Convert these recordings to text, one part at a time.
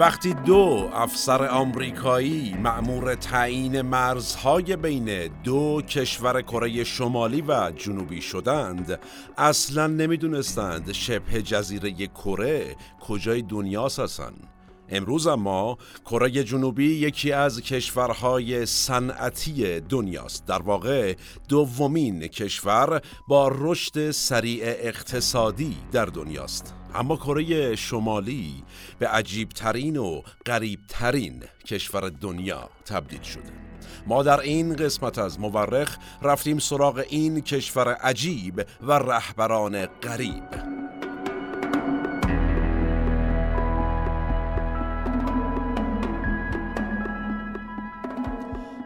وقتی دو افسر آمریکایی مأمور تعیین مرزهای بین دو کشور کره شمالی و جنوبی شدند اصلا نمی‌دونستند شبه جزیره کره کجای دنیا هستند امروز اما کره جنوبی یکی از کشورهای صنعتی دنیاست. در واقع دومین کشور با رشد سریع اقتصادی در دنیاست. اما کره شمالی به عجیب ترین و غریب ترین کشور دنیا تبدیل شده. ما در این قسمت از مورخ رفتیم سراغ این کشور عجیب و رهبران غریب.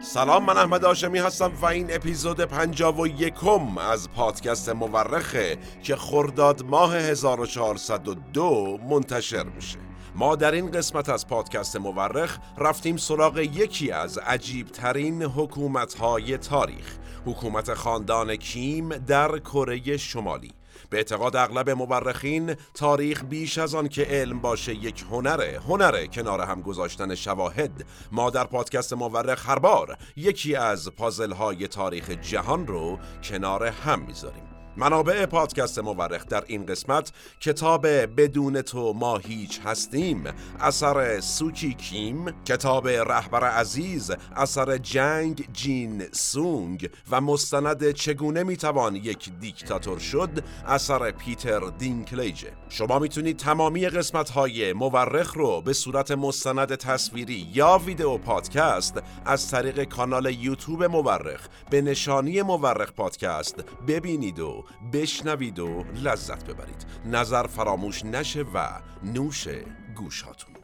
سلام من احمد آشمی هستم و این اپیزود پنجاب و یکم از پادکست مورخه که خرداد ماه 1402 منتشر میشه. ما در این قسمت از پادکست مورخ رفتیم سراغ یکی از عجیب ترین حکومت های تاریخ حکومت خاندان کیم در کره شمالی. به اعتقاد اغلب مورخین تاریخ بیش از آن که علم باشه یک هنره هنره کنار هم گذاشتن شواهد. ما در پادکست مورخ هر بار یکی از پازل های تاریخ جهان رو کنار هم می‌ذاریم. منابع پادکست مورخ در این قسمت کتاب بدون تو ما هیچ هستیم اثر سوچی کیم کتاب رهبر عزیز اثر جنگ جین سونگ و مستند چگونه می‌توان یک دیکتاتور شد اثر پیتر دینکلیجه شما می‌تونید تمامی قسمت های مورخ رو به صورت مستند تصویری یا ویدیو پادکست از طریق کانال یوتیوب مورخ به نشانی مورخ پادکست ببینید و بشنوید و لذت ببرید. نظر فراموش نشه و نوش گوشاتون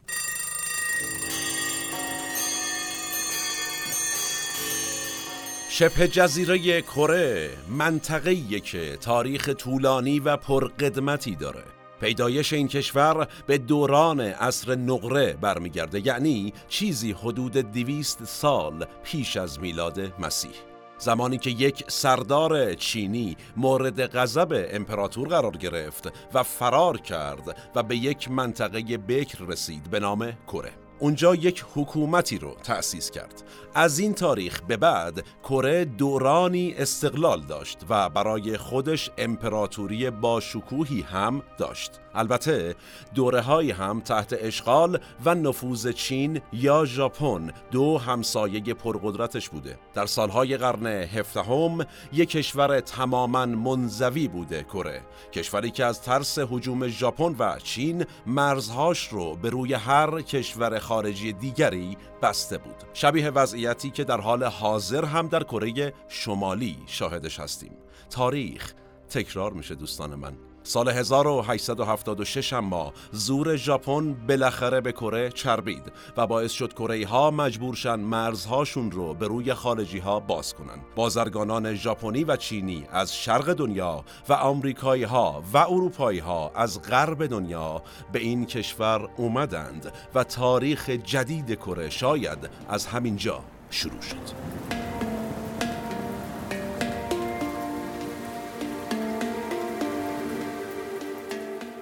شبه جزیره کره منطقه‌ایه که تاریخ طولانی و پرقدمتی داره. پیدایش این کشور به دوران عصر نقره برمیگرده یعنی چیزی حدود دویست سال پیش از میلاد مسیح. زمانی که یک سردار چینی مورد غضب امپراتور قرار گرفت و فرار کرد و به یک منطقه بکر رسید به نام کره. اونجا یک حکومتی رو تأسیس کرد. از این تاریخ به بعد کره دورانی استقلال داشت و برای خودش امپراتوری با شکوهی هم داشت. البته دوره هم تحت اشغال و نفوذ چین یا ژاپن دو همسایه پرقدرتش بوده. در سالهای قرن هفدهم یک کشور تماما منزوی بوده کره. کشوری که از ترس حجوم ژاپن و چین مرزهاش رو به روی هر کشور خارجی دیگری بسته بود. شبیه وضعیتی که در حال حاضر هم در کره شمالی شاهدش هستیم. تاریخ تکرار میشه دوستان من. سال 1876 اما زور ژاپن بالاخره به کره چربید و باعث شد کره ها مجبورشن مرزهاشون رو به روی خارجی ها باز کنن. بازرگانان ژاپنی و چینی از شرق دنیا و آمریکایی ها و اروپایی ها از غرب دنیا به این کشور اومدند و تاریخ جدید کره شاید از همینجا شروع شد.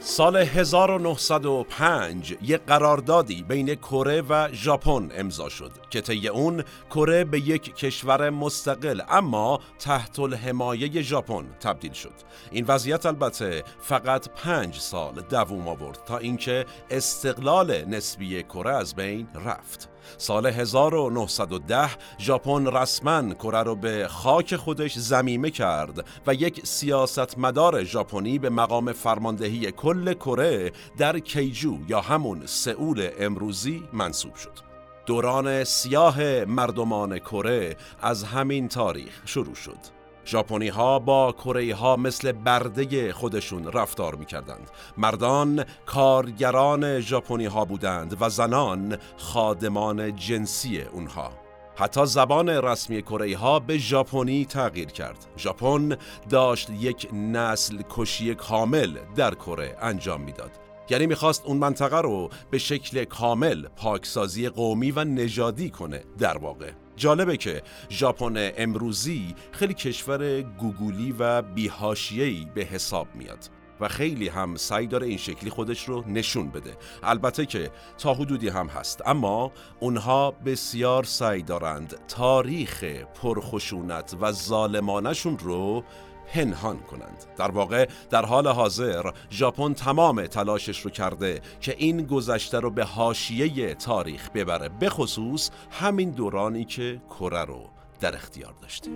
سال 1905 یک قراردادی بین کره و ژاپن امضا شد که طی اون کره به یک کشور مستقل اما تحت الحمایه ژاپن تبدیل شد. این وضعیت البته فقط پنج سال دوام آورد تا اینکه استقلال نسبی کره از بین رفت. سال 1910 ژاپن رسما کره رو به خاک خودش زمیمه کرد و یک سیاستمدار ژاپنی به مقام فرماندهی کل کره در کیجو یا همون سئول امروزی منصوب شد. دوران سیاه مردمان کره از همین تاریخ شروع شد. ژاپنی ها با کره ها مثل برده خودشون رفتار می کردند. مردان کارگران ژاپنی ها بودند و زنان خادمان جنسی اونها. حتی زبان رسمی کره ها به ژاپنی تغییر کرد. ژاپن داشت یک نسل کشی کامل در کره انجام می‌داد. یعنی می‌خواست اون منطقه رو به شکل کامل پاکسازی قومی و نژادی کنه در واقع جالبه که ژاپن امروزی خیلی کشور گوگولی و بیهاشیهی به حساب میاد و خیلی هم سعی داره این شکلی خودش رو نشون بده. البته که تا حدودی هم هست اما اونها بسیار سعی دارند تاریخ پرخشونت و ظالمانشون رو پنهان کنند. در واقع در حال حاضر ژاپن تمام تلاشش رو کرده که این گذشته رو به حاشیه تاریخ ببره به خصوص همین دورانی که کره رو در اختیار داشته.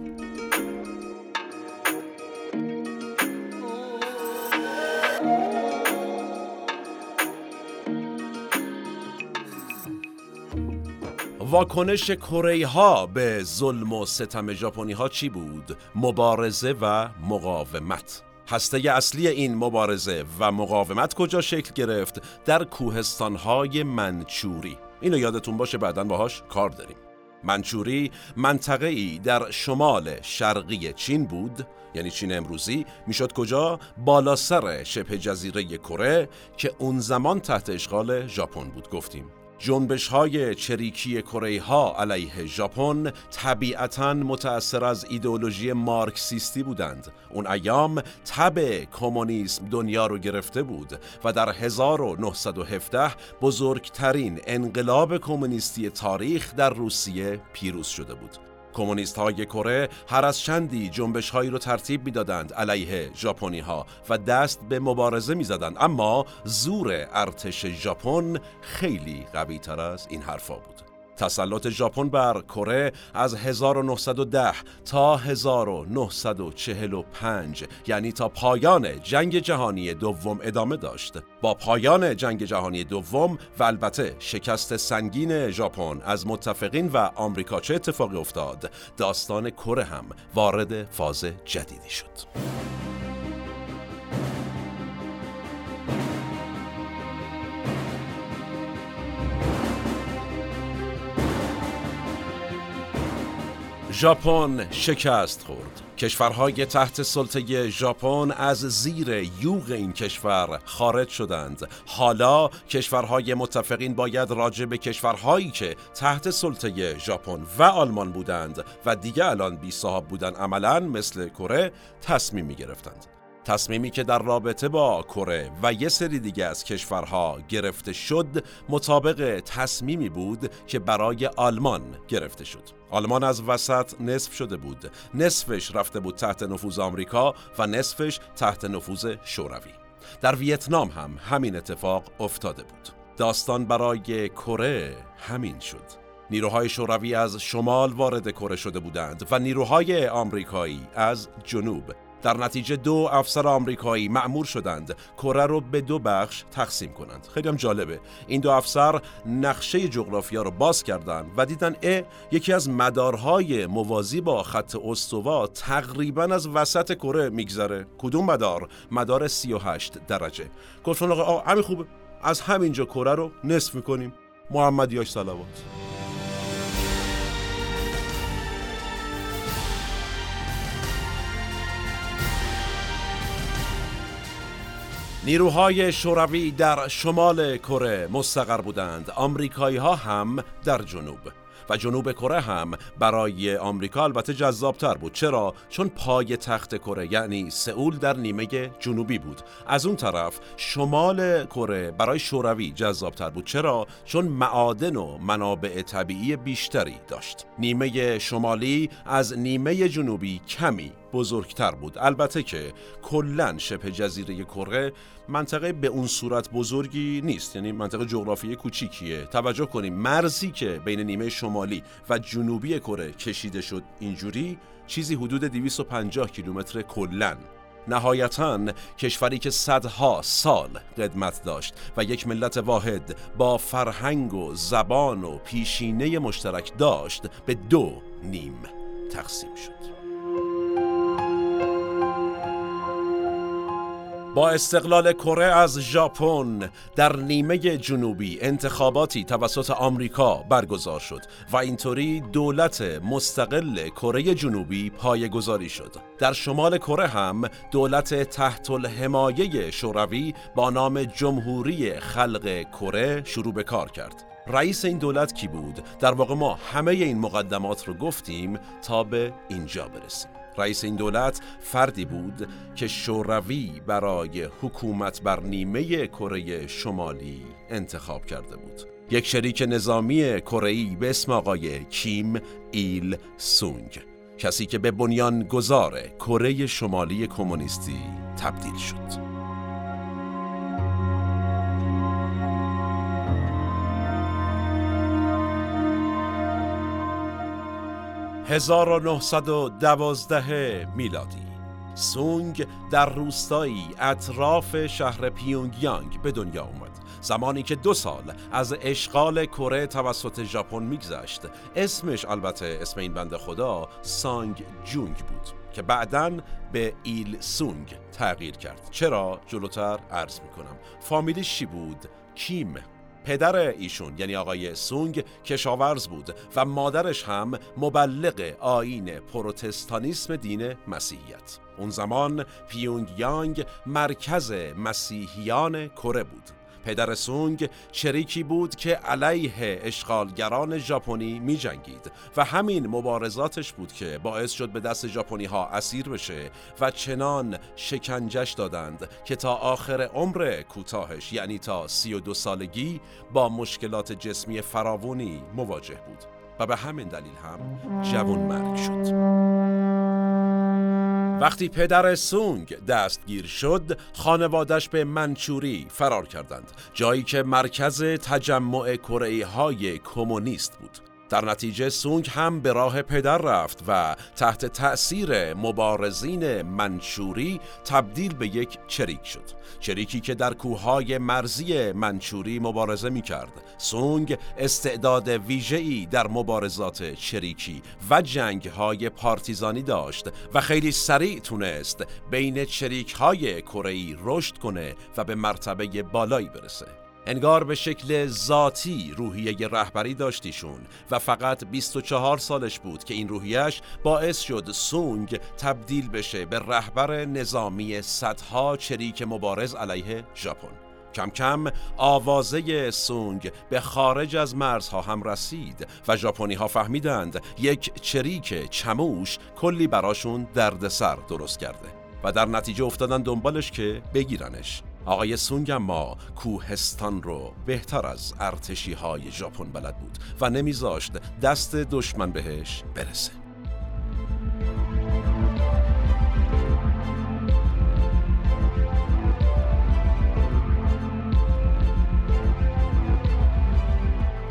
واکنش کره ها به ظلم و ستم ژاپنی ها چی بود؟ مبارزه و مقاومت. هسته اصلی این مبارزه و مقاومت کجا شکل گرفت؟ در کوهستان های منچوری. اینو یادتون باشه بعدا باهاش کار داریم. منچوری منطقه ای در شمال شرقی چین بود. یعنی چین امروزی می‌شد کجا؟ بالا سر شبه جزیره کره که اون زمان تحت اشغال ژاپن بود گفتیم. جنبش های چریکی کره ها علیه ژاپن طبیعتا متأثر از ایدئولوژی مارکسیستی بودند. اون ایام تب کمونیسم دنیا رو گرفته بود و در 1917 بزرگترین انقلاب کمونیستی تاریخ در روسیه پیروز شده بود. کمونیست های کره هر از چندی جنبش هایی رو ترتیب می‌دادند علیه ژاپنی ها و دست به مبارزه می‌زدند. اما زور ارتش ژاپن خیلی قوی تر از این حرفا بود. تسلط ژاپن بر کره از 1910 تا 1945 یعنی تا پایان جنگ جهانی دوم ادامه داشت. با پایان جنگ جهانی دوم و البته شکست سنگین ژاپن از متفقین و آمریکا چه اتفاقی افتاد؟ داستان کره هم وارد فاز جدیدی شد. ژاپن شکست خورد. کشورهای تحت سلطه ژاپن از زیر یوغ این کشور خارج شدند. حالا کشورهای متفقین باید راجع به کشورهایی که تحت سلطه ژاپن و آلمان بودند و دیگه الان بی صاحب بودن عملا مثل کره تصمیم می گرفتند تصمیمی که در رابطه با کره و یه سری دیگه از کشورها گرفته شد مطابق تصمیمی بود که برای آلمان گرفته شد. آلمان از وسط نصف شده بود. نصفش رفته بود تحت نفوذ آمریکا و نصفش تحت نفوذ شوروی. در ویتنام هم همین اتفاق افتاده بود. داستان برای کره همین شد. نیروهای شوروی از شمال وارد کره شده بودند و نیروهای آمریکایی از جنوب در نتیجه دو افسر آمریکایی مأمور شدند. کره رو به دو بخش تقسیم کنند. خیلی هم جالبه. این دو افسر نقشه جغرافیا رو باز کردند و دیدن ا یکی از مدارهای موازی با خط استوا تقریبا از وسط کره میگذره. کدوم مدار؟ مدار 38 درجه. گفتن آقا همین خوبه. از همینجا کره رو نصف می‌کنیم. محمد یاش صلوات. نیروهای شوروی در شمال کره مستقر بودند. آمریکایی ها هم در جنوب و جنوب کره هم برای آمریکا البته جذابتر بود. چرا؟ چون پای تخت کره یعنی سئول در نیمه جنوبی بود. از اون طرف شمال کره برای شوروی جذابتر بود. چرا؟ چون معادن و منابع طبیعی بیشتری داشت. نیمه شمالی از نیمه جنوبی کمی بزرگتر بود. البته که کلا شبه جزیره کره منطقه به اون صورت بزرگی نیست. یعنی منطقه جغرافیایی کوچیکیه. توجه کنیم مرزی که بین نیمه شمالی و جنوبی کره کشیده شد اینجوری چیزی حدود 250 کیلومتر کلا. نهایتا کشوری که صدها سال قدمت داشت و یک ملت واحد با فرهنگ و زبان و پیشینه مشترک داشت به دو نیم تقسیم شد. با استقلال کره از ژاپن در نیمه جنوبی انتخاباتی توسط آمریکا برگزار شد و اینطوری دولت مستقل کره جنوبی پایگذاری شد. در شمال کره هم دولت تحت الحمایه شوروی با نام جمهوری خلق کره شروع به کار کرد. رئیس این دولت کی بود؟ در واقع ما همه این مقدمات رو گفتیم تا به اینجا برسیم. رئیس این دولت فردی بود که شوروی برای حکومت بر نیمه کره شمالی انتخاب کرده بود. یک شریک نظامی کره به اسم آقای کیم ایل سونگ کسی که به بنیان گذار کره شمالی کمونیستی تبدیل شد. 1912 میلادی. سونگ در روستایی اطراف شهر پیونگیانگ به دنیا آمد. زمانی که دو سال از اشغال کره توسط ژاپن میگذشت اسمش البته اسم این بنده خدا سانگ جونگ بود که بعدا به ایل سونگ تغییر کرد. چرا؟ جلوتر عرض می‌کنم. فامیلیش چی بود؟ کیم پدر ایشون یعنی آقای سونگ کشاورز بود و مادرش هم مبلغ آین پروتستانیسم دین مسیحیت. اون زمان پیونگ یانگ مرکز مسیحیان کره بود. پدر سونگ چریکی بود که علیه اشغالگران ژاپنی می جنگید و همین مبارزاتش بود که باعث شد به دست ژاپنی ها اسیر بشه و چنان شکنجش دادند که تا آخر عمر کوتاهش یعنی تا سی و دو سالگی با مشکلات جسمی فراوانی مواجه بود. و به همین دلیل هم جوان مرگ شد. وقتی پدر سونگ دستگیر شد خانوادش به منچوری فرار کردند جایی که مرکز تجمع کره های کمونیست بود. در نتیجه سونگ هم به راه پدر رفت و تحت تأثیر مبارزین منچوری تبدیل به یک چریک شد. چریکی که در کوههای مرزی منچوری مبارزه می کرد سونگ استعداد ویژه‌ای در مبارزات چریکی و جنگهای پارتیزانی داشت و خیلی سریع تونست بین چریک های کره رشد کنه و به مرتبه بالایی برسه. انگار به شکل ذاتی روحیه رهبری داشتیشون و فقط 24 سالش بود که این روحیش باعث شد سونگ تبدیل بشه به رهبر نظامی صدها چریک مبارز علیه ژاپن. کم کم آوازه سونگ به خارج از مرزها هم رسید و ژاپنی ها فهمیدند یک چریک چموش کلی براشون دردسر درست کرده و در نتیجه افتادن دنبالش که بگیرنش. آقای سونگ ما کوهستان رو بهتر از ارتشی های ژاپن بلد بود و نمیذاشت دست دشمن بهش برسه.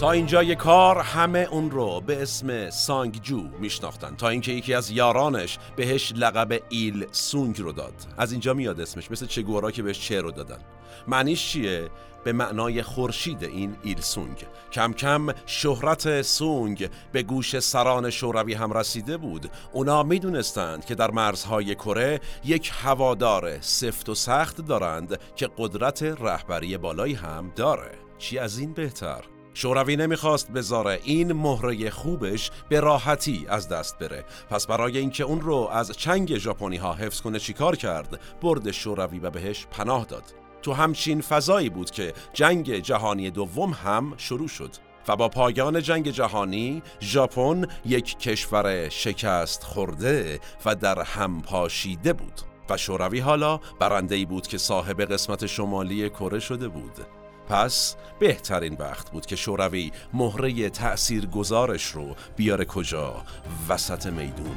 تا اینجای کار همه اون رو به اسم سانگجو میشناختن. تا اینکه یکی از یارانش بهش لقب ایل سونگ رو داد. از اینجا میاد اسمش مثل چگورا که بهش چه رو دادن. معنیش چیه؟ به معنای خورشید این ایل سونگ. کم کم شهرت سونگ به گوش سران شوروی هم رسیده بود. اونا می‌دونستند که در مرزهای کره یک هوادار سفت و سخت دارند که قدرت رهبری بالایی هم داره. چی از این بهتر؟ شوروی نمی‌خواست بذاره این مهره خوبش به راحتی از دست بره. پس برای اینکه اون رو از چنگ ژاپنی ها حفظ کنه چیکار کرد؟ برد شوروی و بهش پناه داد. تو همچین فضایی بود که جنگ جهانی دوم هم شروع شد و با پایان جنگ جهانی ژاپن یک کشور شکست خورده و در هم پاشیده بود. و شوروی حالا برنده بود که صاحب قسمت شمالی کره شده بود. پس بهترین وقت بود که شوروی مهره تأثیر گزارش رو بیاره کجا؟ وسط میدون.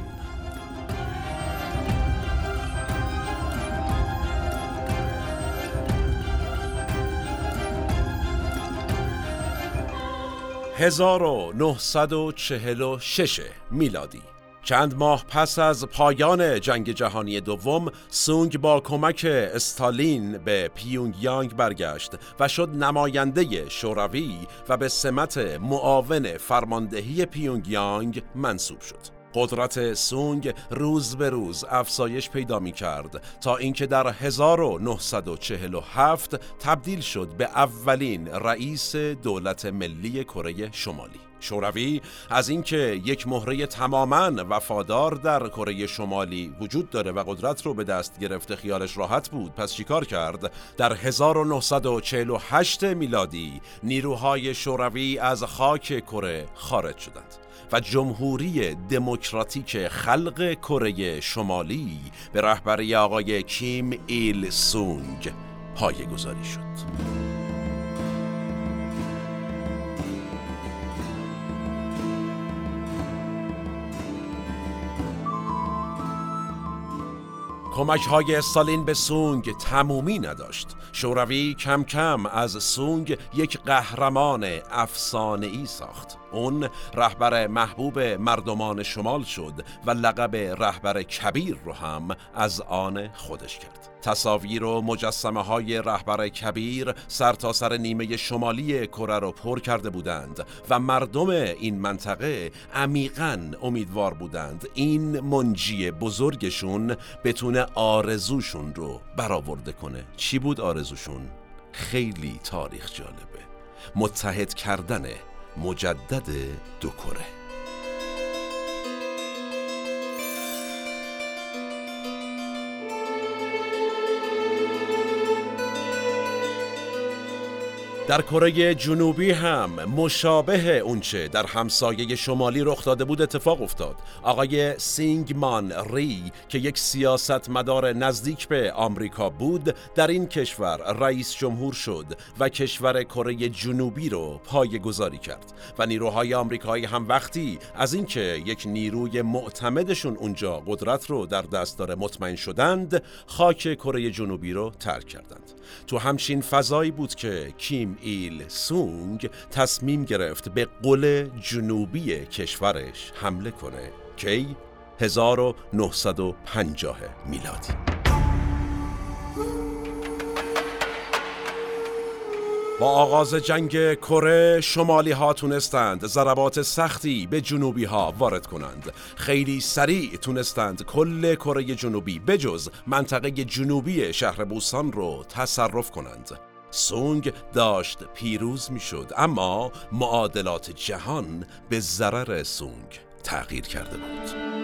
هزار و میلادی. چند ماه پس از پایان جنگ جهانی دوم سونگ با کمک استالین به پیونگ برگشت و شد نماینده شوروی و به سمت معاون فرماندهی پیونگ یانگ منصوب شد قدرت سونگ روز به روز افزایش پیدا می کرد تا اینکه در 1947 تبدیل شد به اولین رئیس دولت ملی کره شمالی. شوروی از اینکه یک مهره تماما وفادار در کره شمالی وجود داره و قدرت رو به دست گرفته خیالش راحت بود پس چیکار کرد در 1948 میلادی نیروهای شوروی از خاک کره خارج شدند و جمهوری دموکراتیک خلق کره شمالی به رهبری آقای کیم ایل سونگ پایگذاری شد. کمک های استالین به سونگ تمومی نداشت. شوروی کم کم از سونگ یک قهرمان افسانه ای ساخت. اون رهبر محبوب مردمان شمال شد و لقب رهبر کبیر رو هم از آن خودش کرد. تصاویر و مجسمه های رهبر کبیر سرتاسر سر نیمه شمالی کره را پر کرده بودند و مردم این منطقه عمیقا امیدوار بودند این منجی بزرگشون بتونه آرزوشون رو برآورده کنه. چی بود آرزوشون؟ خیلی تاریخ جالبه. متحد کردن مجدد دو کره. در کره جنوبی هم مشابه اونچه در همسایه شمالی رخ داده بود اتفاق افتاد. آقای سینگمان ری که یک سیاست مدار نزدیک به آمریکا بود در این کشور رئیس جمهور شد و کشور کره جنوبی رو پای گذاری کرد و نیروهای آمریکایی هم وقتی از اینکه یک نیروی معتمدشون اونجا قدرت رو در دست داره مطمئن شدند خاک کره جنوبی رو ترک کردند. تو همچین فضایی بود که کیم ایل سونگ تصمیم گرفت به قل جنوبی کشورش حمله کنه کی 1950 میلادی. با آغاز جنگ کره شمالی ها تونستند ضربات سختی به جنوبی ها وارد کنند. خیلی سریع تونستند کل کره جنوبی بجز منطقه جنوبی شهر بوسان رو تصرف کنند. سونگ داشت پیروز می‌شد اما معادلات جهان به ضرر سونگ تغییر کرده بود.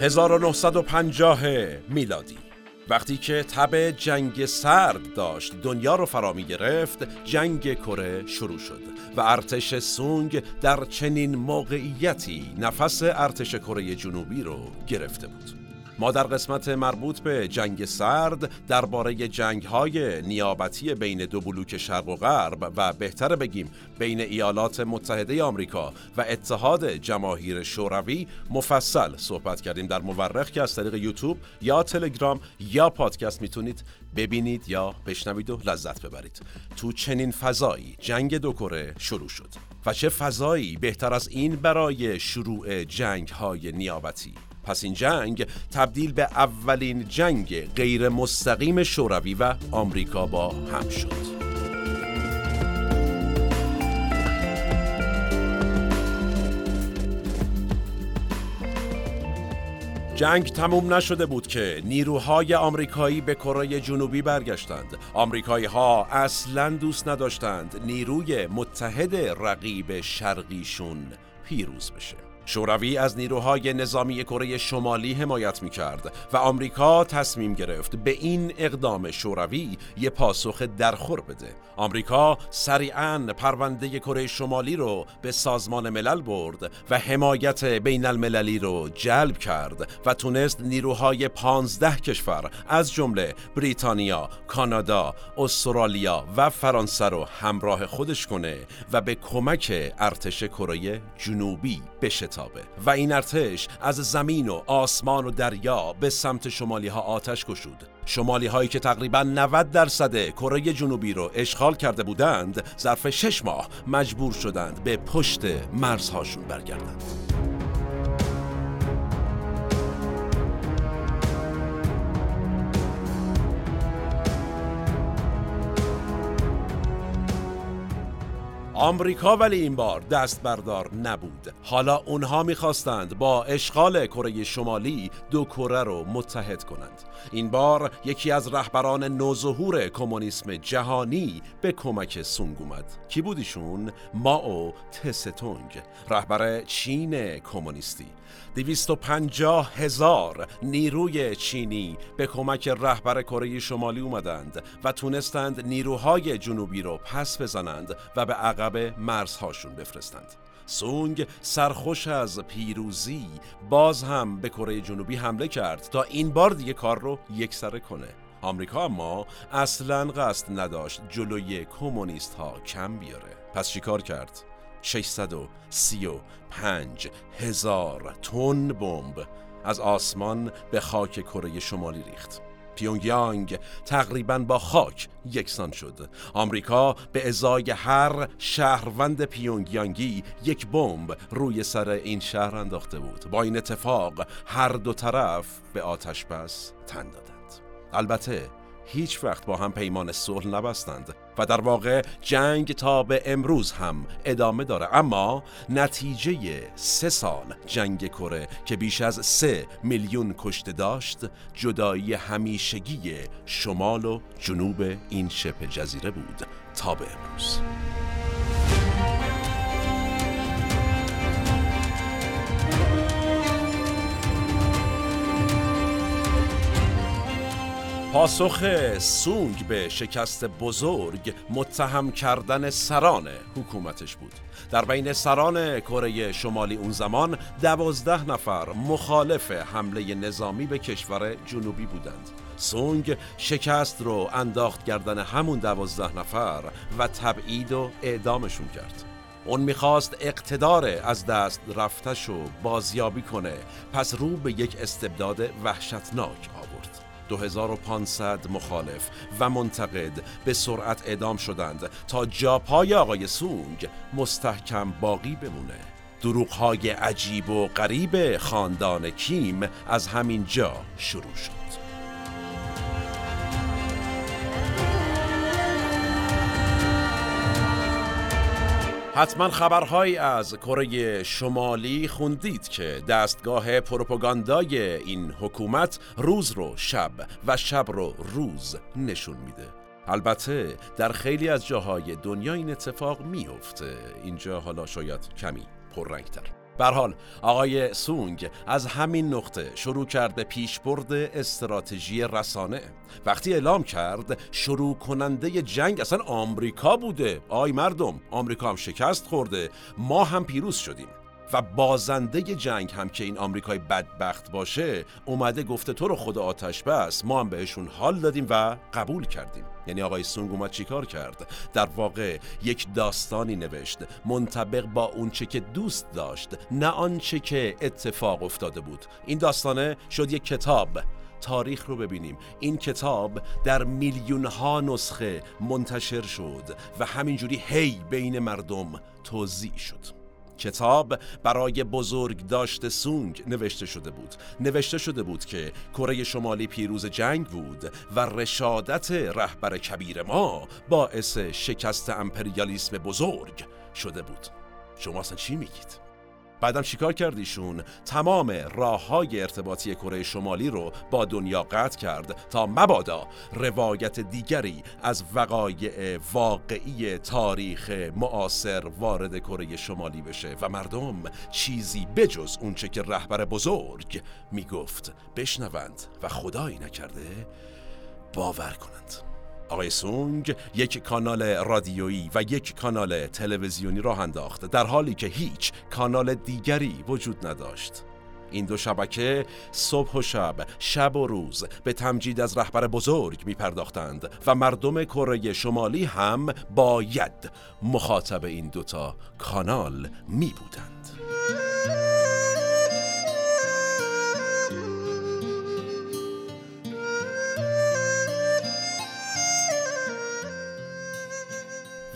1950 میلادی. وقتی که تب جنگ سرد داشت دنیا رو فرا می گرفت جنگ کره شروع شد و ارتش سونگ در چنین موقعیتی نفس ارتش کره جنوبی رو گرفته بود. ما در قسمت مربوط به جنگ سرد درباره جنگ های نیابتی بین دو بلوک شرق و غرب و بهتر بگیم بین ایالات متحده آمریکا و اتحاد جماهیر شوروی مفصل صحبت کردیم در مورخ که از طریق یوتیوب یا تلگرام یا پادکست می‌تونید ببینید یا بشنوید و لذت ببرید. تو چنین فضایی جنگ دو کره شروع شد. و چه فضایی بهتر از این برای شروع جنگ های نیابتی؟ پس این جنگ تبدیل به اولین جنگ غیر مستقیم شوروی و آمریکا با هم شد. جنگ تموم نشده بود که نیروهای آمریکایی به کره جنوبی برگشتند. آمریکایی ها اصلا دوست نداشتند نیروی متحد رقیب شرقیشون پیروز بشه. شوروی از نیروهای نظامی کره شمالی حمایت می کرد و آمریکا تصمیم گرفت به این اقدام شوروی یه پاسخ درخور بده. آمریکا سریعا پرونده کره شمالی رو به سازمان ملل برد و حمایت بین المللی رو جلب کرد و تونست نیروهای پانزده کشور از جمله بریتانیا، کانادا، استرالیا و فرانسه رو همراه خودش کنه و به کمک ارتش کره جنوبی بشه و این ارتش از زمین و آسمان و دریا به سمت شمالی ها آتش گشود. شمالی هایی که تقریبا 90 درصد کره جنوبی رو اشغال کرده بودند ظرف شش ماه مجبور شدند به پشت مرزهاشون برگردند. آمریکا ولی این بار دست بردار نبود. حالا اونها می‌خواستند با اشغال کره شمالی دو کره رو متحد کنند. این بار یکی از رهبران نوظهور کمونیسم جهانی به کمک سونگ اومد. کی بودیشون؟ ماو تستونگ رهبر چین کمونیستی. 250 هزار نیروی چینی به کمک رهبر کره شمالی اومدند و تونستند نیروهای جنوبی رو پس بزنند و به عقب مرزهاشون بفرستند. سونگ سرخوش از پیروزی باز هم به کره جنوبی حمله کرد تا این بار دیگه کار رو یکسره کنه. آمریکا اما اصلا قصد نداشت جلوی کمونیست ها کم بیاره. پس چیکار کرد؟ 635 هزار تن بمب از آسمان به خاک کره شمالی ریخت. پیونگیانگ تقریبا با خاک یکسان شد. آمریکا به ازای هر شهروند پیونگیانگی یک بمب روی سر این شهر انداخته بود. با این اتفاق هر دو طرف به آتش بس تن دادند. البته هیچ وقت با هم پیمان صلح نبستند و در واقع جنگ تا به امروز هم ادامه داره. اما نتیجه سه سال جنگ کره که بیش از سه میلیون کشته داشت جدایی همیشگی شمال و جنوب این شبه جزیره بود تا به امروز. پاسخ سونگ به شکست بزرگ متهم کردن سران حکومتش بود. در بین سران کره شمالی اون زمان دوازده نفر مخالف حمله نظامی به کشور جنوبی بودند. سونگ شکست رو انداخت کردن همون دوازده نفر و تبعید و اعدامشون کرد. اون می‌خواست اقتدار از دست رفتش رو بازیابی کنه. پس رو به یک استبداد وحشتناک 2500 مخالف و منتقد به سرعت اعدام شدند تا جاپای آقای سونگ مستحکم باقی بمونه. دروغهای عجیب و غریب خاندان کیم از همین جا شروع شد. حتما خبرهایی از کره شمالی خوندید که دستگاه پروپاگاندای این حکومت روز رو شب و شب رو روز نشون میده. البته در خیلی از جاهای دنیا این اتفاق میفته اینجا حالا شاید کمی پررنگتر. حال آقای سونگ از همین نقطه شروع کرد به پیشبرد استراتژی رسانه. وقتی اعلام کرد شروع کننده جنگ اصلا آمریکا بوده. آی مردم آمریکا هم شکست خورده. ما هم پیروز شدیم. و بازنده جنگ هم که این آمریکای بدبخت باشه اومده گفته تو رو خدا آتش بس ما هم بهشون حال دادیم و قبول کردیم. یعنی آقای سونگ اومد چیکار کرد؟ در واقع یک داستانی نوشت منطبق با اونچه که دوست داشت نه آنچه که اتفاق افتاده بود. این داستانه شد یک کتاب. تاریخ رو ببینیم. این کتاب در میلیون ها نسخه منتشر شد و همینجوری هی بین مردم توضیح شد. کتاب برای بزرگ داشت سونگ نوشته شده بود نوشته شده بود که کره شمالی پیروز جنگ بود و رشادت رهبر کبیر ما باعث شکست امپریالیسم بزرگ شده بود شما اصلا چی میگید؟ بعدم چیکار کردیشون تمام راه های ارتباطی کره شمالی رو با دنیا قطع کرد تا مبادا روایت دیگری از وقایع واقعی تاریخ معاصر وارد کره شمالی بشه و مردم چیزی بجز اونچه که رهبر بزرگ می‌گفت بشنوند و خدایی نکرده باور کنند. آقای سونگ یک کانال رادیویی و یک کانال تلویزیونی راه انداخت در حالی که هیچ کانال دیگری وجود نداشت. این دو شبکه صبح و شب شب و روز به تمجید از رهبر بزرگ می پرداختند و مردم کره شمالی هم باید مخاطب این دوتا کانال می بودند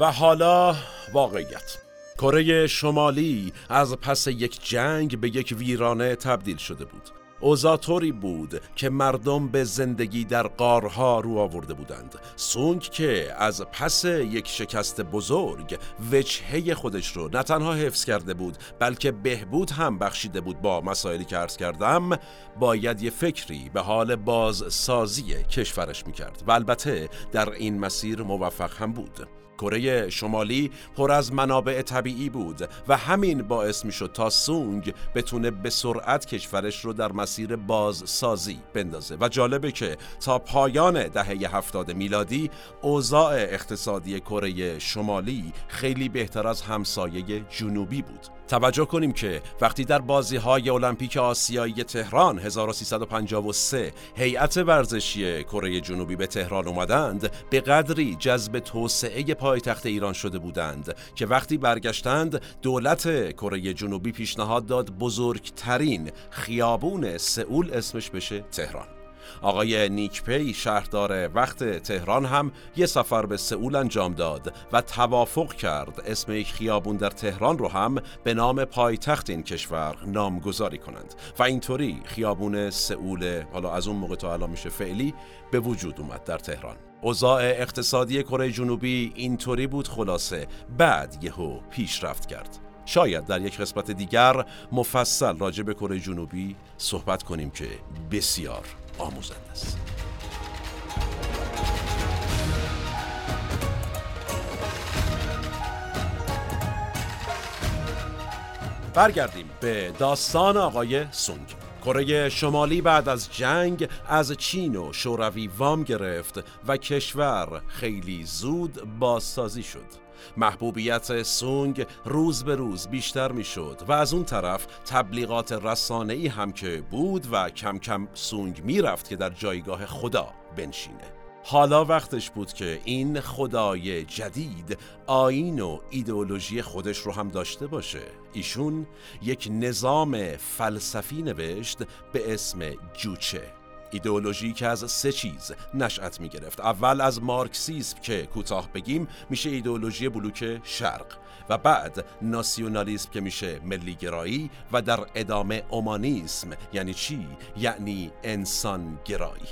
و حالا واقعیت. کره شمالی از پس یک جنگ به یک ویرانه تبدیل شده بود. اوضاع طوری بود که مردم به زندگی در قارها رو آورده بودند. سونگ که از پس یک شکست بزرگ وجهه خودش رو نه تنها حفظ کرده بود بلکه بهبود هم بخشیده بود با مسائلی که عرض کردم باید یه فکری به حال بازسازی کشورش می‌کرد. و البته در این مسیر موفق هم بود. کره شمالی پر از منابع طبیعی بود و همین باعث می شد تا سونگ بتونه به سرعت کشورش رو در مسیر بازسازی بندازه. و جالبه که تا پایان دهه هفتاد میلادی اوضاع اقتصادی کره شمالی خیلی بهتر از همسایه جنوبی بود. توجه کنیم که وقتی در بازی های المپیک آسیایی تهران 1353 هیئت ورزشی کره جنوبی به تهران اومدند به قدری جذب توسعه پایتخت ایران شده بودند که وقتی برگشتند دولت کره جنوبی پیشنهاد داد بزرگترین خیابون سئول اسمش بشه تهران. آقای نیکپی شهردار وقت تهران هم یه سفر به سئول انجام داد و توافق کرد. اسم یک خیابون در تهران رو هم به نام پایتخت این کشور نامگذاری کنند. و اینطوری خیابون سئول حالا از اون موقع تا الان میشه فعلی به وجود اومد در تهران. اوضاع اقتصادی کره جنوبی اینطوری بود خلاصه. بعد یهو پیشرفت کرد. شاید در یک قسمت دیگر مفصل راجع به کره جنوبی صحبت کنیم که بسیار. آموزنده است برگردیم به داستان آقای سونگ. کره شمالی بعد از جنگ از چین و شوروی وام گرفت و کشور خیلی زود بازسازی شد. محبوبیت سونگ روز به روز بیشتر می شد و از اون طرف تبلیغات رسانه ای هم که بود و کم کم سونگ می رفت که در جایگاه خدا بنشینه. حالا وقتش بود که این خدای جدید آین و ایدئولوژی خودش رو هم داشته باشه. ایشون یک نظام فلسفی نوشت به اسم جوچه. ایدئولوژی که از سه چیز نشأت می گرفت اول از مارکسیسم که کوتاه بگیم میشه ایدئولوژی بلوک شرق و بعد ناسیونالیسم که میشه ملیگرایی و در ادامه اومانیسم یعنی چی؟ یعنی انسان گرایی.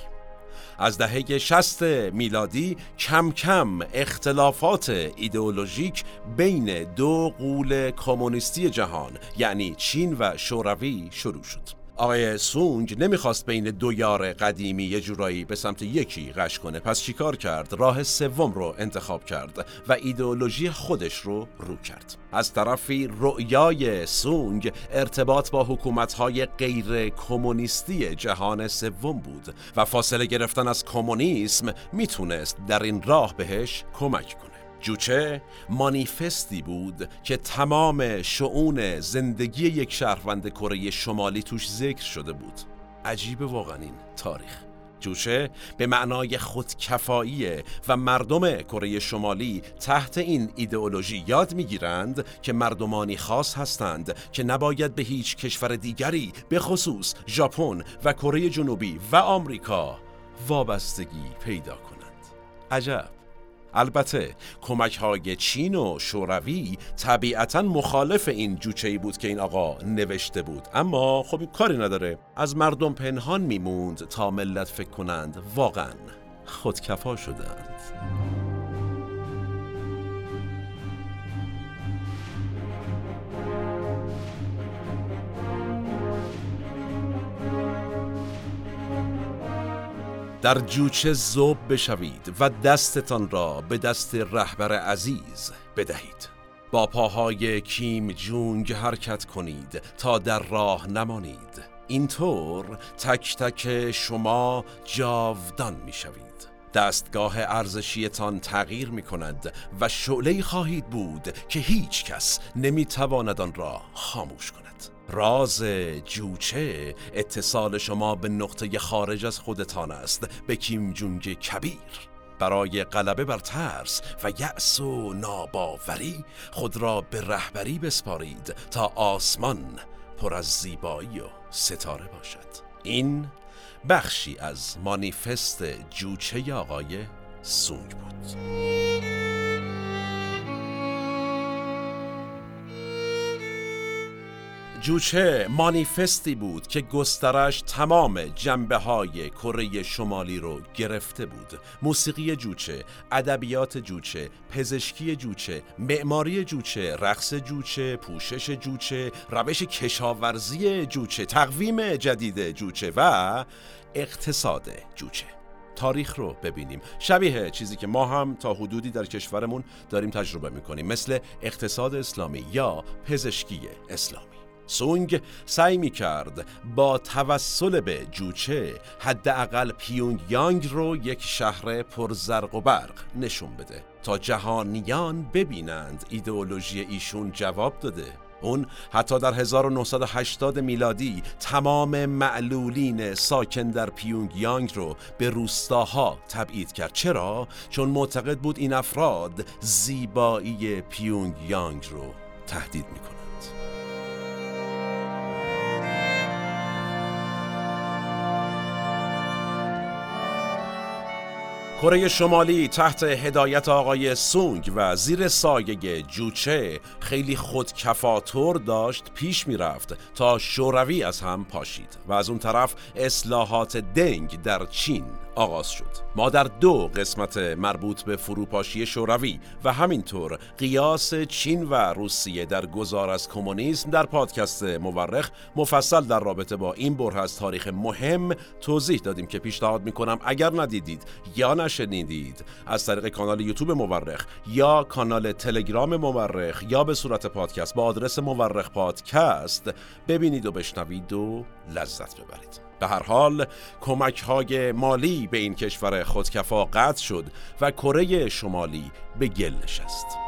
از دهه 60 میلادی کم کم اختلافات ایدئولوژیک بین دو قول کمونیستی جهان یعنی چین و شوروی شروع شد. آقای سونگ نمی‌خواست بین دو یار قدیمی یه جورایی به سمت یکی قش کنه. پس چیکار کرد؟ راه سوم رو انتخاب کرد و ایدئولوژی خودش رو رو کرد. از طرفی رؤیای سونگ ارتباط با حکومت‌های غیر کمونیستی جهان سوم بود و فاصله گرفتن از کمونیسم می‌تونست در این راه بهش کمک کنه. جوچه مانیفستی بود که تمام شعون زندگی یک شهروند کره شمالی توش ذکر شده بود. عجیب واقعا این تاریخ. جوچه به معنای خودکفاییه و مردم کره شمالی تحت این ایدئولوژی یاد می‌گیرند که مردمانی خاص هستند که نباید به هیچ کشور دیگری به خصوص ژاپن و کره جنوبی و آمریکا وابستگی پیدا کنند. عجب. البته کمک های چین و شوروی طبیعتا مخالف این جوچه بود که این آقا نوشته بود. اما خب کاری نداره. از مردم پنهان میموند تا ملت فکر کنند واقعا خودکفا شدند. در جوچه زوب بشوید و دستتان را به دست رهبر عزیز بدهید. با پاهای کیم جونگ حرکت کنید تا در راه نمانید. اینطور تک تک شما جاودان می شوید دستگاه ارزشیتان تغییر می کند و شعله خواهید بود که هیچ کس نمی تواند آن را خاموش کند. راز جوچه اتصال شما به نقطه خارج از خودتان است به کیم جونگ کبیر. برای غلبه بر ترس و یأس و ناباوری خود را به رهبری بسپارید تا آسمان پر از زیبایی و ستاره باشد. این بخشی از مانیفست جوچه آقای سونگ بود. جوچه مانیفستی بود که گسترش تمام جنبه های کره شمالی رو گرفته بود. موسیقی جوچه، ادبیات جوچه، پزشکی جوچه، معماری جوچه، رقص جوچه، پوشش جوچه، روش کشاورزی جوچه، تقویم جدید جوچه و اقتصاد جوچه. تاریخ رو ببینیم. شبیه چیزی که ما هم تا حدودی در کشورمون داریم تجربه می‌کنیم مثل اقتصاد اسلامی یا پزشکی اسلامی. سونگ سعی می کرد با توسل به جوچه حداقل پیونگ یانگ رو یک شهر پرزرق و برق نشون بده تا جهانیان ببینند ایدئولوژی ایشون جواب داده. اون حتی در 1980 میلادی تمام معلولین ساکن در پیونگ یانگ رو به روستاها تبعید کرد. چرا؟ چون معتقد بود این افراد زیبایی پیونگ یانگ رو تهدید می‌کنه کره شمالی تحت هدایت آقای سونگ و زیر سایه جوچه خیلی خودکفاتور داشت پیش می‌رفت تا شوروی از هم پاشید و از اون طرف اصلاحات دنگ در چین آغاز شد. ما در دو قسمت مربوط به فروپاشی شوروی و همینطور قیاس چین و روسیه در گذار از کمونیسم در پادکست مورخ مفصل در رابطه با این بره از تاریخ مهم توضیح دادیم که پیشنهاد می‌کنم اگر ندیدید یا نشنیدید از طریق کانال یوتیوب مورخ یا کانال تلگرام مورخ یا به صورت پادکست با آدرس مورخ پادکست ببینید و بشنوید و لذت ببرید. به هر حال کمک های مالی به این کشور خودکفا قطع شد و کره شمالی به گل نشست.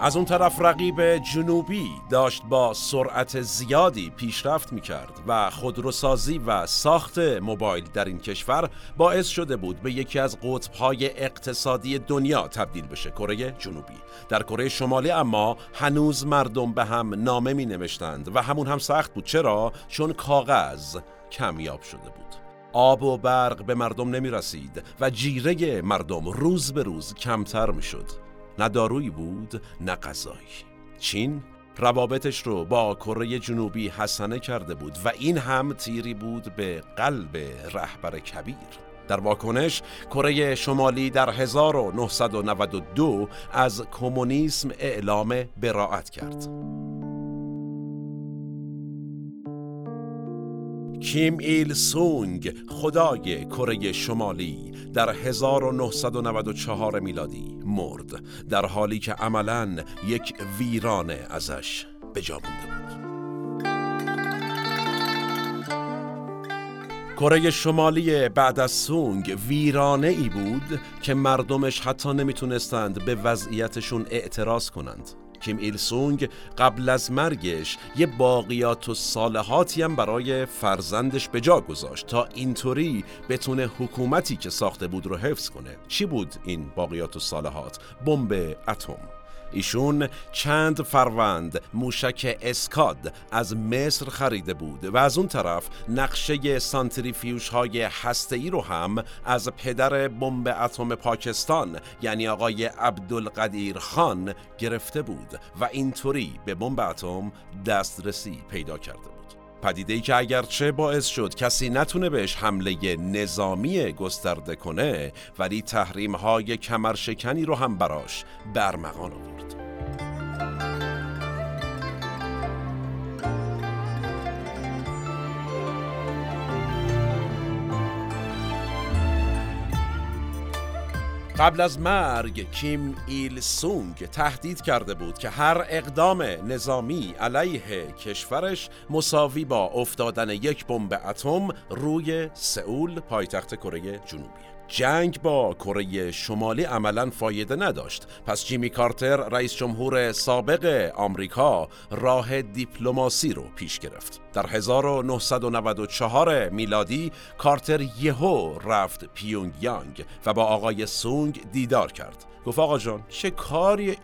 از اون طرف رقیب جنوبی داشت با سرعت زیادی پیشرفت می کرد و خودروسازی و ساخت موبایل در این کشور باعث شده بود به یکی از قطبهای اقتصادی دنیا تبدیل بشه کره جنوبی. در کره شمالی اما هنوز مردم به هم نامه می نوشتند و همون هم سخت بود. چرا؟ چون کاغذ کمیاب شده بود. آب و برق به مردم نمی رسید و جیره مردم روز به روز کمتر می شد نه دارویی بود نه غذایی. چین روابطش رو با کره جنوبی حسنه کرده بود و این هم تیری بود به قلب رهبر کبیر. در واکنش کره شمالی در 1992 از کمونیسم اعلام براعت کرد. کیم ایل سونگ خدای کره شمالی در 1994 میلادی مرد در حالی که عملا یک ویرانه ازش به جا مونده بود. کره شمالی بعد از سونگ ویرانه ای بود که مردمش حتی نمی‌تونستند به وضعیتشون اعتراض کنند. کیم ایل سونگ قبل از مرگش یه باقیات و صالحاتی هم برای فرزندش به جا گذاشت تا اینطوری بتونه حکومتی که ساخته بود رو حفظ کنه. چی بود این باقیات و صالحات؟ بمب اتم. ایشون چند فروند موشک اسکاد از مصر خریده بود و از اون طرف نقشه سانتریفیوش های هسته ای رو هم از پدر بمب اتم پاکستان یعنی آقای عبدالقدیر خان گرفته بود و اینطوری به بمب اتم دسترسی پیدا کرده پدیده ای که اگرچه باعث شد کسی نتونه بهش حمله نظامی گسترده کنه ولی تحریم های کمرشکنی رو هم براش برمغان آورد. قبل از مرگ کیم ایل سونگ تهدید کرده بود که هر اقدام نظامی علیه کشورش مساوی با افتادن یک بمب اتم روی سئول پایتخت کره جنوبی. جنگ با کره شمالی عملا فایده نداشت. پس جیمی کارتر رئیس جمهور سابق آمریکا راه دیپلماسی رو پیش گرفت. در 1994 میلادی کارتر یهو رفت پیونگ یانگ و با آقای سونگ دیدار کرد. گفت آقا جان چه کاری؟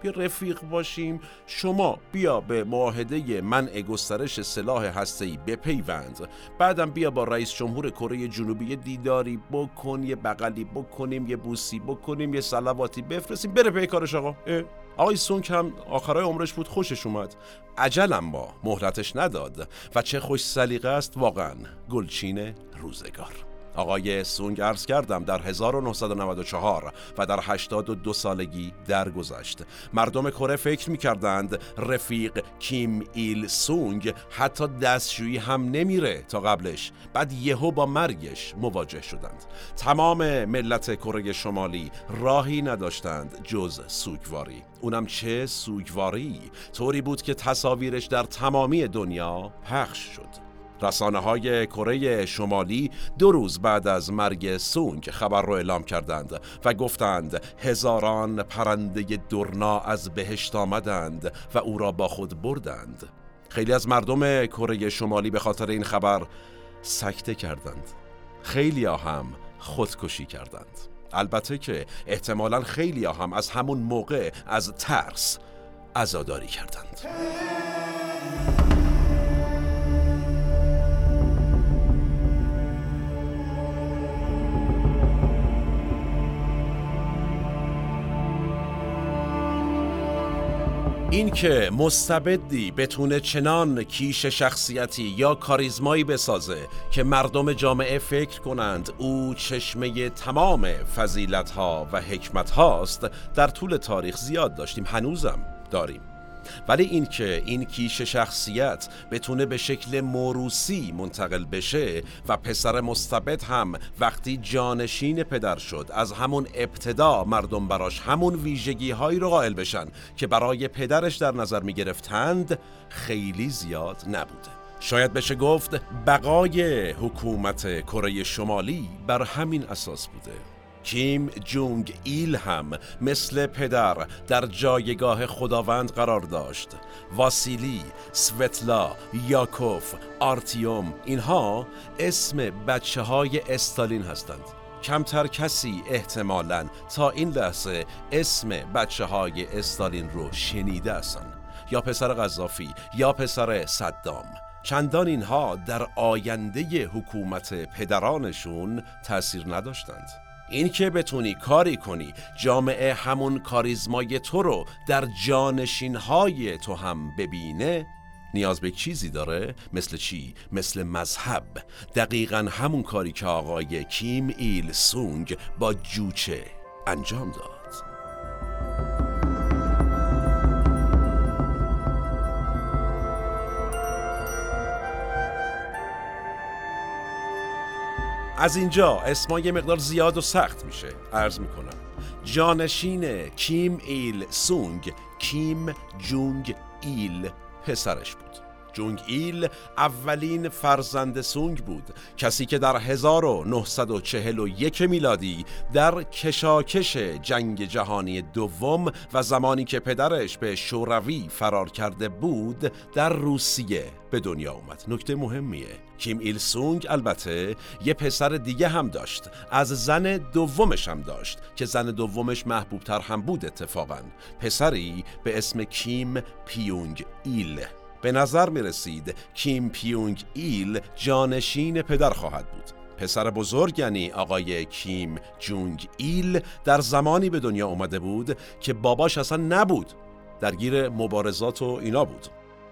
بیا رفیق باشیم. شما بیا به معاهده منع گسترش سلاح هسته‌ای بپیوند. بعدم بیا با رئیس جمهور کره جنوبی دیداری بکن یه بغلی بکنیم یه بوسی بکنیم یه سلواتی بفرستیم. بره پی کارش آقا. آقای سونگ هم آخرای عمرش بود خوشش اومد. عجلم ما مهلتش نداد. و چه خوش سلیقه است واقعا گلچین روزگار. آقای سونگ ارز کردم در 1994 و در 82 سالگی درگذشت. مردم کره فکر می کردند رفیق کیم ایل سونگ حتی دستشویی هم نمیره تا قبلش. بعد یهو با مرگش مواجه شدند. تمام ملت کره شمالی راهی نداشتند جز سوگواری. اونم چه سوگواری؟ طوری بود که تصاویرش در تمامی دنیا پخش شد. رسانه های کره شمالی دو روز بعد از مرگ سونگ خبر رو اعلام کردند و گفتند هزاران پرنده درنا از بهشت آمدند و او را با خود بردند. خیلی از مردم کره شمالی به خاطر این خبر سکته کردند. خیلی هم خودکشی کردند. البته که احتمالا خیلی هم از همون موقع از ترس ازاداری کردند. این که مستبدی بتونه چنان کیش شخصیتی یا کاریزمایی بسازه که مردم جامعه فکر کنند او چشمه تمام فضیلت ها و حکمت هاست در طول تاریخ زیاد داشتیم هنوزم داریم. ولی اینکه این کیش شخصیت بتونه به شکل موروسی منتقل بشه و پسر مستبد هم وقتی جانشین پدر شد از همون ابتدا مردم براش همون ویژگی هایی رو قائل بشن که برای پدرش در نظر می گرفتند خیلی زیاد نبوده. شاید بشه گفت بقای حکومت کره شمالی بر همین اساس بوده. کیم جونگ ایل هم مثل پدر در جایگاه خداوند قرار داشت. واسیلی، سوتلا، یاکوف، آرتیوم اینها اسم بچه های استالین هستند. کمتر کسی احتمالا تا این لحظه اسم بچه های استالین رو شنیده هستند یا پسر غذافی یا پسر صدام. چندان اینها در آینده حکومت پدرانشون تأثیر نداشتند. این که بتونی کاری کنی جامعه همون کاریزمای تو رو در جانشینهای تو هم ببینه نیاز به چیزی داره؟ مثل چی؟ مثل مذهب. دقیقا همون کاری که آقای کیم ایل سونگ با جوچه انجام داد. از اینجا اسما یه مقدار زیاد و سخت میشه عرض می‌کنم. جانشین کیم ایل سونگ کیم جونگ ایل پسرش بود. جونگ ایل اولین فرزند سونگ بود کسی که در 1941 میلادی در کشاکش جنگ جهانی دوم و زمانی که پدرش به شوروی فرار کرده بود در روسیه به دنیا اومد نکته مهمیه. کیم ایل سونگ البته یه پسر دیگه هم داشت. از زن دومش هم داشت که زن دومش محبوبتر هم بود اتفاقا. پسری به اسم کیم پیونگ ایل. به نظر می رسید کیم پیونگ ایل جانشین پدر خواهد بود. پسر بزرگ یعنی آقای کیم جونگ ایل در زمانی به دنیا اومده بود که باباش اصلا نبود. درگیر مبارزات و اینا بود.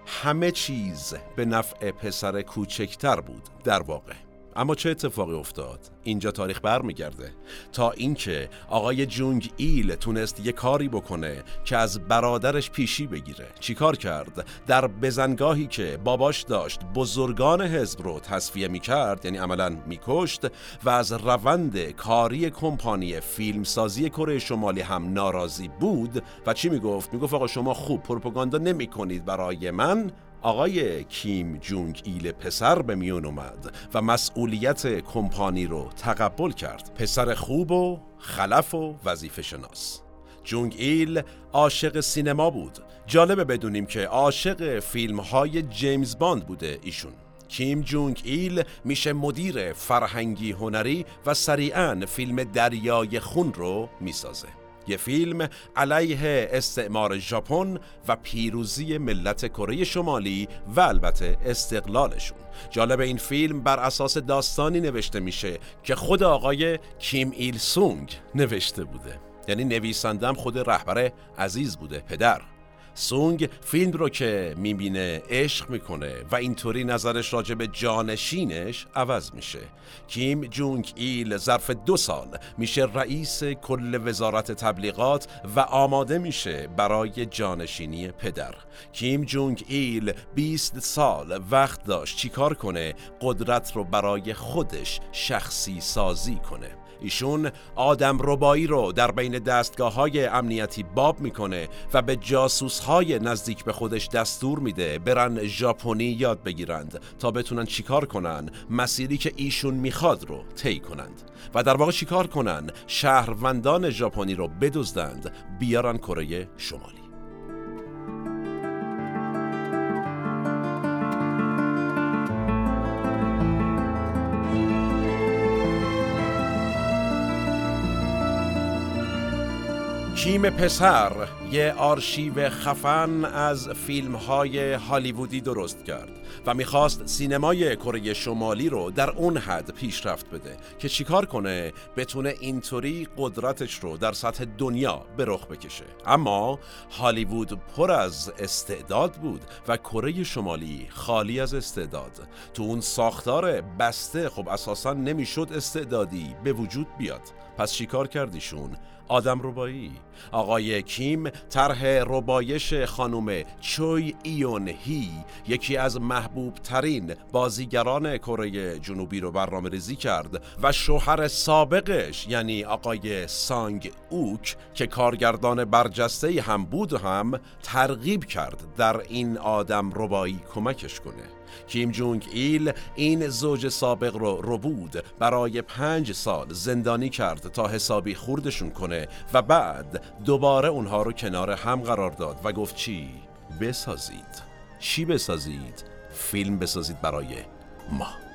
همه چیز به نفع پسر کوچکتر بود در واقع. اما چه اتفاقی افتاد؟ اینجا تاریخ برمیگرده. تا اینکه آقای جونگ ایل تونست یه کاری بکنه که از برادرش پیشی بگیره. چیکار کرد؟ در بزنگاهی که باباش داشت بزرگان حزب رو تصفیه می‌کرد یعنی عملا میکشت و از روند کاری کمپانی فیلمسازی کره شمالی هم ناراضی بود. و چی می‌گفت؟ می‌گفت آقا شما خوب پروپاگاندا نمی‌کنید برای من. آقای کیم جونگ ایل پسر به میون اومد و مسئولیت کمپانی رو تقبل کرد. پسر خوب و خلف و وظیفه شناس. جونگ ایل عاشق سینما بود. جالبه بدونیم که عاشق فیلم های جیمز باند بوده ایشون. کیم جونگ ایل میشه مدیر فرهنگی هنری و سریعا فیلم دریای خون رو می‌سازه. یه فیلم علیه استعمار ژاپن و پیروزی ملت کره شمالی و البته استقلالشون. جالب این فیلم بر اساس داستانی نوشته میشه که خود آقای کیم ایل سونگ نوشته بوده. یعنی نویسندم خود رهبر عزیز بوده پدر. سونگ فیلم رو که می‌بینه عشق می‌کنه و اینطوری نظرش راجع به جانشینش عوض میشه. کیم جونگ ایل ظرف دو سال میشه رئیس کل وزارت تبلیغات و آماده میشه برای جانشینی پدر. کیم جونگ ایل 20 سال وقت داشت چیکار کنه قدرت رو برای خودش شخصی سازی کنه. ایشون آدم ربایی رو در بین دستگاه های امنیتی باب می‌کنه و به جاسوس های نزدیک به خودش دستور میده برن ژاپنی یاد بگیرند تا بتونن چیکار کنن. مسیری که ایشون می‌خواد رو طی کنند و در واقع چیکار کنن؟ شهروندان ژاپنی رو بدزدند. بیارن کره شمالی. کیم پسر یه آرشیو خفن از فیلم های هالیوودی درست کرد و می‌خواست سینمای کره شمالی رو در اون حد پیشرفت بده که چیکار کنه بتونه اینطوری قدرتش رو در سطح دنیا به رخ بکشه. اما هالیوود پر از استعداد بود و کره شمالی خالی از استعداد. تو اون ساختار بسته خب اساسا نمی‌شد استعدادی به وجود بیاد. پس چیکار کردیشون آدم ربایی آقای کیم طرح ربایش خانم چوی ایون هی یکی از محبوب ترین بازیگران کره جنوبی رو برنامه ریزی کرد و شوهر سابقش یعنی آقای سانگ اوک که کارگردان برجسته هم بود هم ترغیب کرد در این آدم ربایی کمکش کنه. کیم جونگ ایل این زوج سابق رو ربود برای پنج سال زندانی کرد تا حسابی خوردشون کنه و بعد دوباره اونها رو کنار هم قرار داد و گفت چی؟ بسازید چی بسازید؟ فیلم بسازید برای ما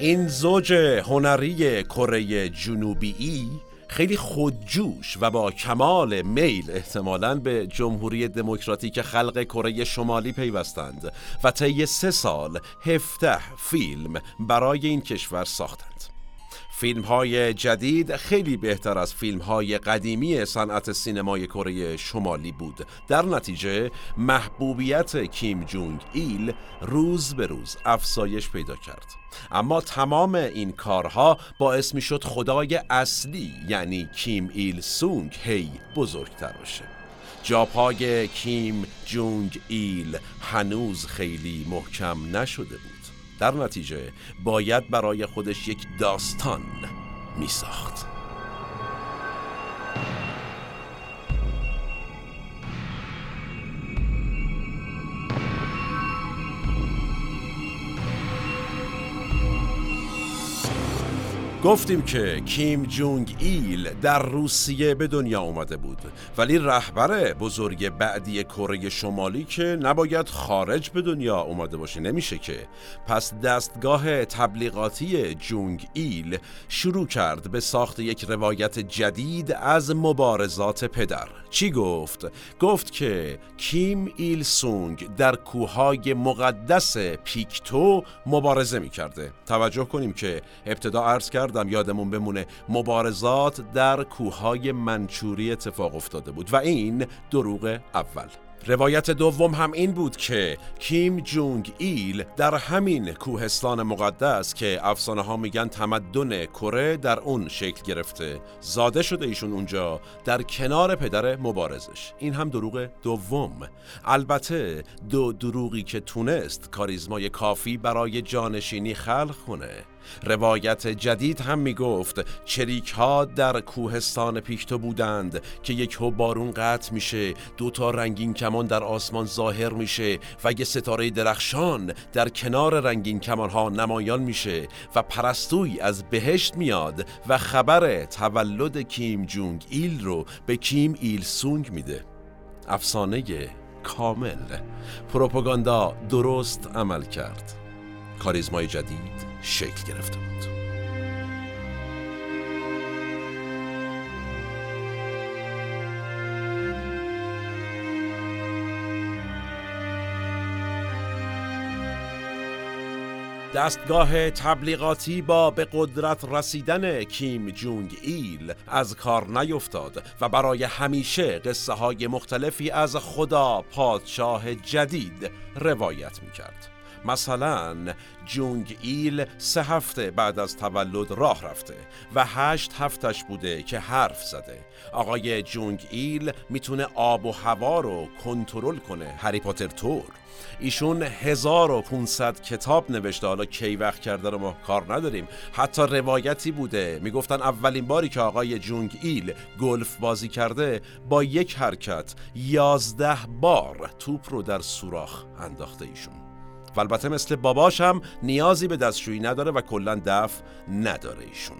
این زوج هنری کره جنوبی خیلی خودجوش و با کمال میل احتمالاً به جمهوری دموکراتیک خلق کره شمالی پیوستند و طی سه سال هفته فیلم برای این کشور ساختند. فیلم های جدید خیلی بهتر از فیلم های قدیمی صنعت سینمای کره شمالی بود. در نتیجه محبوبیت کیم جونگ ایل روز به روز افزایش پیدا کرد. اما تمام این کارها باعث می شد خدای اصلی یعنی کیم ایل سونگ هی بزرگتر باشه جاپای کیم جونگ ایل هنوز خیلی محکم نشده بود. در نتیجه باید برای خودش یک داستان می ساخت. گفتیم که کیم جونگ ایل در روسیه به دنیا اومده بود. ولی رهبر بزرگ بعدی کره شمالی که نباید خارج به دنیا اومده باشه نمیشه که. پس دستگاه تبلیغاتی جونگ ایل شروع کرد به ساخت یک روایت جدید از مبارزات پدر. چی گفت؟ گفت که کیم ایل سونگ در کوههای مقدس پیکتو مبارزه می‌کرده. توجه کنیم که ابتدا عرض کرد کردم یادمون بمونه. مبارزات در کوههای منچوری اتفاق افتاده بود. و این دروغ اول. روایت دوم هم این بود که کیم جونگ ایل در همین کوهستان مقدس که افسانه ها میگن تمدن کره در اون شکل گرفته زاده شده ایشون اونجا در کنار پدر مبارزش. این هم دروغ دوم. البته دو دروغی که تونست کاریزمای کافی برای جانشینی خلق کنه. روایت جدید هم می گفت چریک ها در کوهستان پیکتو بودند که یک بارون قطع میشه دوتا رنگین کمان در آسمان ظاهر میشه و یه ستاره درخشان در کنار رنگین کمان ها نمایان میشه و پرستوی از بهشت میاد و خبر تولد کیم جونگ ایل رو به کیم ایل سونگ میده. افسانه کامل. پروپاگاندا درست عمل کرد. کاریزمای جدید. شکل گرفته بود دستگاه تبلیغاتی با به قدرت رسیدن کیم جونگ ایل از کار نیفتاد و برای همیشه قصه های مختلفی از خدا پادشاه جدید روایت می کرد. مثلا جونگ ایل سه هفته بعد از تولد راه رفته و هشت هفتش بوده که حرف زده. آقای جونگ ایل می‌تونه آب و هوا رو کنترل کنه. هری پاتر تور. ایشون 1500 کتاب نوشته. حالا کی وقت کرده رو ما کار نداریم. حتی روایتی بوده. می‌گفتن اولین باری که آقای جونگ ایل گلف بازی کرده با یک حرکت یازده بار توپ رو در سوراخ انداخته ایشون. و البته مثل باباش هم نیازی به دستشویی نداره و کلا دفع نداره ایشون.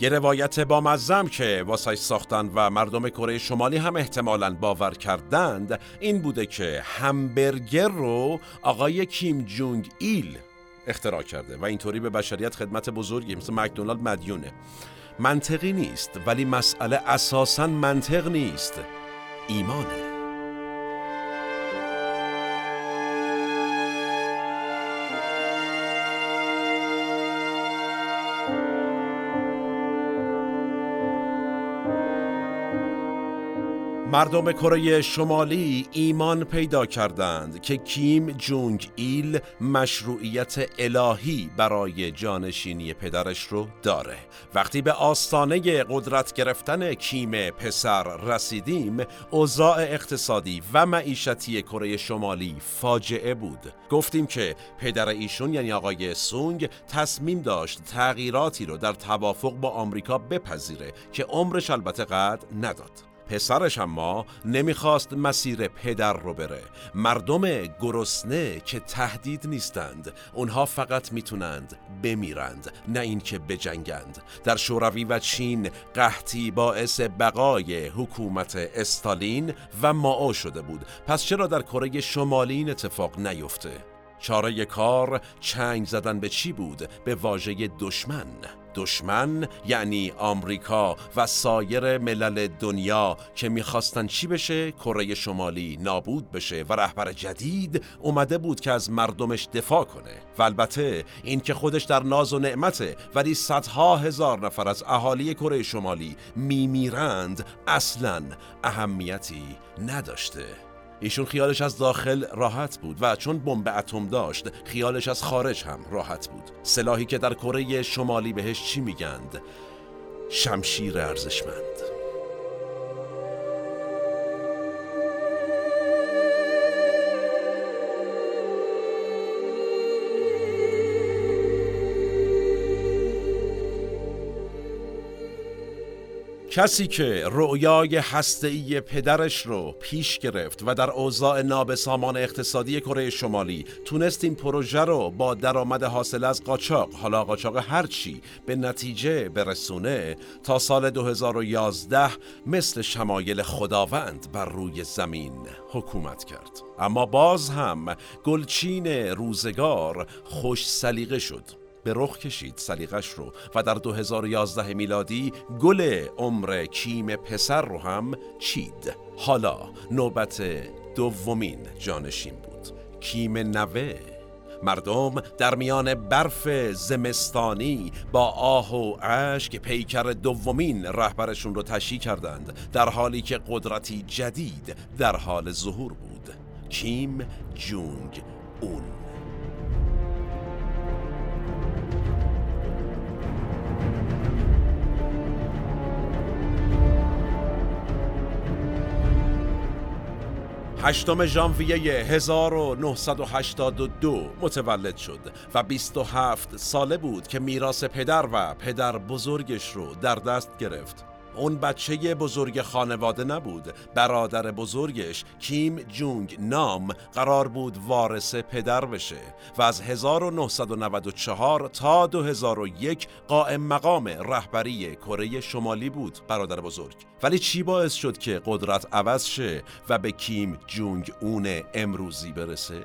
یه روایت بامزه‌م که واسه ساختن و مردم کره شمالی هم احتمالا باور کردند این بوده که همبرگر رو آقای کیم جونگ ایل اختراع کرده و اینطوری به بشریت خدمت بزرگی مثل مکدونالد مدیونه. منطقی نیست ولی مسئله اساسا منطق نیست. ایمانه. مردم کره شمالی ایمان پیدا کردند که کیم جونگ ایل مشروعیت الهی برای جانشینی پدرش رو داره. وقتی به آستانه قدرت گرفتن کیم پسر رسیدیم اوضاع اقتصادی و معیشتی کره شمالی فاجعه بود. گفتیم که پدر ایشون یعنی آقای سونگ تصمیم داشت تغییراتی رو در توافق با آمریکا بپذیره که عمرش البته قد نداد. پسرش اما نمی‌خواست مسیر پدر رو بره. مردم گرسنه که تهدید نیستند اونها فقط می‌تونند بمیرند نه اینکه بجنگند. در شوروی و چین قحطی باعث بقای حکومت استالین و ماو شده بود. پس چرا در کره شمالی این اتفاق نیفته؟ چاره کار چنگ زدن به چی بود؟ به واژه دشمن. دشمن یعنی آمریکا و سایر ملل دنیا که می‌خواستن چی بشه؟ کره شمالی نابود بشه و رهبر جدید اومده بود که از مردمش دفاع کنه. و البته این که خودش در ناز و نعمته ولی صدها هزار نفر از اهالی کره شمالی میمیرند اصلا اهمیتی نداشته. ایشون خیالش از داخل راحت بود و چون بمب اتم داشت خیالش از خارج هم راحت بود. سلاحی که در کره شمالی بهش چی میگند؟ شمشیر ارزشمند. کسی که رؤیای هسته‌ای پدرش رو پیش گرفت و در اوضاع نابسامان اقتصادی کره شمالی تونست این پروژه رو با درآمد حاصل از قاچاق حالا قاچاق هرچی به نتیجه برسونه تا سال 2011 مثل شمایل خداوند بر روی زمین حکومت کرد. اما باز هم گلچین روزگار خوش سلیقه شد. به رخ کشید سلیقش رو و در 2011 میلادی گل عمر کیم پسر رو هم چید. حالا نوبت دومین جانشین بود. کیم نوه. مردم در میان برف زمستانی با آه و اشک پیکر دومین رهبرشون رو تشییع کردند در حالی که قدرتی جدید در حال ظهور بود. کیم جونگ اون. هشتم ژانویه 1982 متولد شد و 27 ساله بود که میراث پدر و پدر بزرگش رو در دست گرفت. اون بچه بزرگ خانواده نبود. برادر بزرگش کیم جونگ نام قرار بود وارث پدر بشه و از 1994 تا 2001 قائم مقام رهبری کره شمالی بود برادر بزرگ. ولی چی باعث شد که قدرت عوض شه و به کیم جونگ اون امروزی برسه؟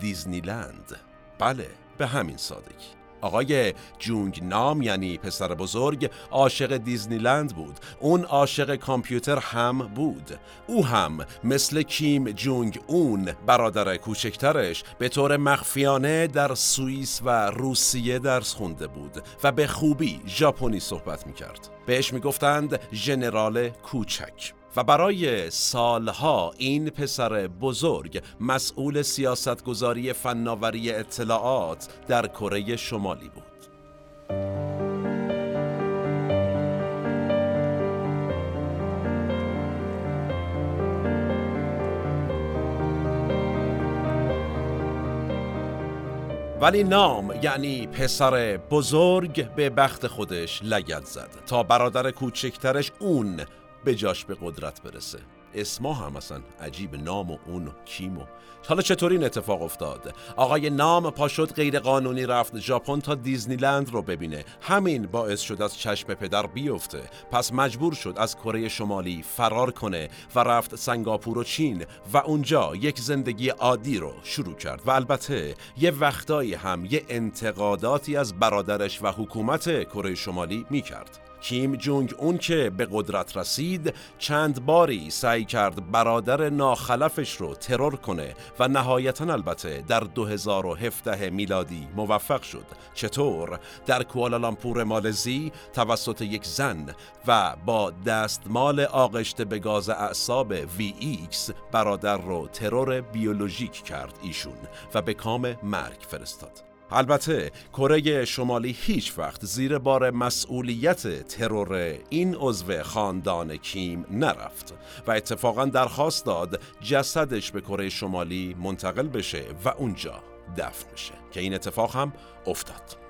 دیزنیلند. بله به همین سادگی. آقای جونگ نام یعنی پسر بزرگ عاشق دیزنیلند بود. اون عاشق کامپیوتر هم بود. او هم مثل کیم جونگ اون برادر کوچکترش به طور مخفیانه در سوئیس و روسیه درس خونده بود و به خوبی ژاپنی صحبت می‌کرد. بهش می‌گفتند ژنرال کوچک. و برای سالها این پسر بزرگ مسئول سیاستگذاری فناوری اطلاعات در کره شمالی بود. ولی نام یعنی پسر بزرگ به بخت خودش لگت زد تا برادر کوچکترش اون به جاش به قدرت برسه. اسما هم اصلا عجیب نام و اون و کیم و حالا چطور این اتفاق افتاد؟ آقای نام پاشد غیر قانونی رفت ژاپن تا دیزنیلند رو ببینه. همین باعث شد از چشم پدر بیفته. پس مجبور شد از کره شمالی فرار کنه و رفت سنگاپور و چین و اونجا یک زندگی عادی رو شروع کرد. و البته یه وقتایی هم یه انتقاداتی از برادرش و حکومت کره شمالی می‌کرد. کیم جونگ اون که به قدرت رسید چند باری سعی کرد برادر ناخلفش رو ترور کنه و نهایتا البته در 2017 میلادی موفق شد. چطور؟ در کوالالامپور مالزی توسط یک زن و با دستمال آغشته به گاز اعصاب VX برادر رو ترور بیولوژیک کرد ایشون و به کام مرگ فرستاد. البته کره شمالی هیچ وقت زیر بار مسئولیت ترور این عضو خاندان کیم نرفت و اتفاقا درخواست داد جسدش به کره شمالی منتقل بشه و اونجا دفن بشه که این اتفاق هم افتاد.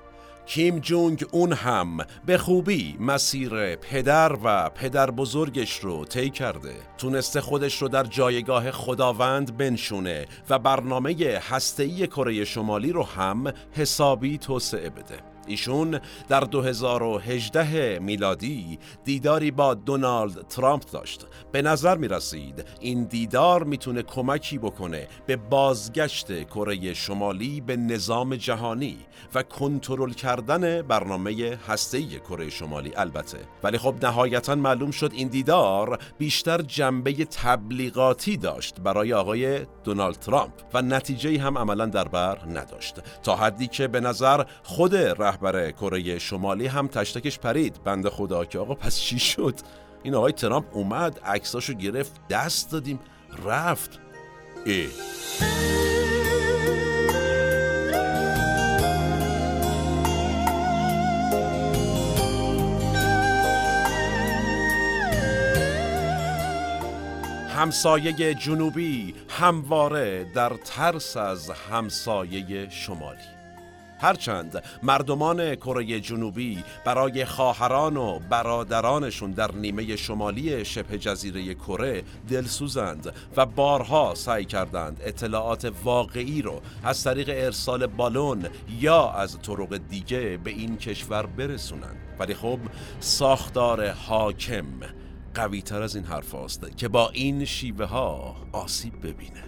کیم جونگ اون هم به خوبی مسیر پدر و پدر بزرگش رو طی کرده. تونسته خودش رو در جایگاه خداوند بنشونه و برنامه هسته‌ای کره شمالی رو هم حسابی توسعه بده. ایشون در 2018 میلادی دیداری با دونالد ترامپ داشت. به نظر می رسید این دیدار می‌تونه کمکی بکنه به بازگشت کره شمالی به نظام جهانی و کنترل کردن برنامه هسته‌ای کره شمالی البته. ولی خب نهایتا معلوم شد این دیدار بیشتر جنبه تبلیغاتی داشت برای آقای دونالد ترامپ و نتیجه هم عملا در بر نداشت. تا حدی که به نظر خود رهبر کره شمالی هم تشتکش پرید. بنده خدا که آقا پس چی شد؟ این آقای ترامپ اومد عکساشو گرفت دست دادیم رفت. ای همسایه جنوبی همواره در ترس از همسایه شمالی. هرچند مردمان کره جنوبی برای خواهران و برادرانشون در نیمه شمالی شبه جزیره کره دلسوزند و بارها سعی کردند اطلاعات واقعی رو از طریق ارسال بالون یا از طرق دیگه به این کشور برسونند. ولی خب ساختار حاکم قوی تر از این حرف هاست که با این شیوه ها آسیب ببینه.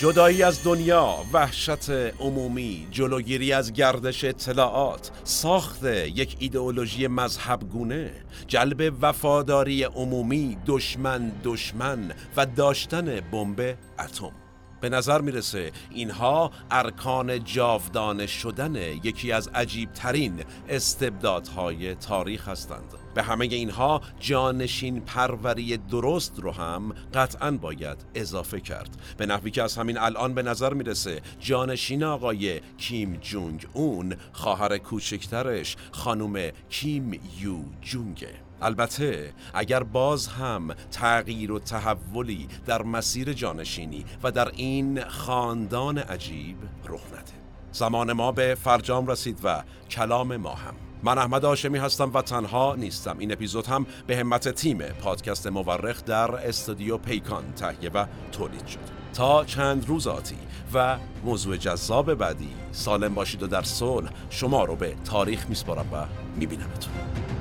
جدایی از دنیا، وحشت عمومی، جلوگیری از گردش اطلاعات، ساخت یک ایدئولوژی مذهبگونه، جلب وفاداری عمومی، دشمن دشمن و داشتن بمب اتم. به نظر می‌رسه اینها ارکان جاودانه شدن یکی از عجیب ترین استبدادهای تاریخ هستند. به همه اینها جانشین پروری درست رو هم قطعا باید اضافه کرد. به نحوی که از همین الان به نظر می‌رسه جانشین آقای کیم جونگ اون خواهر کوچکترش خانم کیم یو جونگه. البته اگر باز هم تغییر و تحولی در مسیر جانشینی و در این خاندان عجیب رخ نده. زمان ما به فرجام رسید و کلام ما هم. من احمد آشمی هستم و تنها نیستم. این اپیزود هم به همت تیم پادکست مورخ در استودیو پیکان تهیه و تولید شد. تا چند روز آتی و موضوع جذاب بعدی سالم باشید و در صلح شما رو به تاریخ میسپارم و میبینمتون.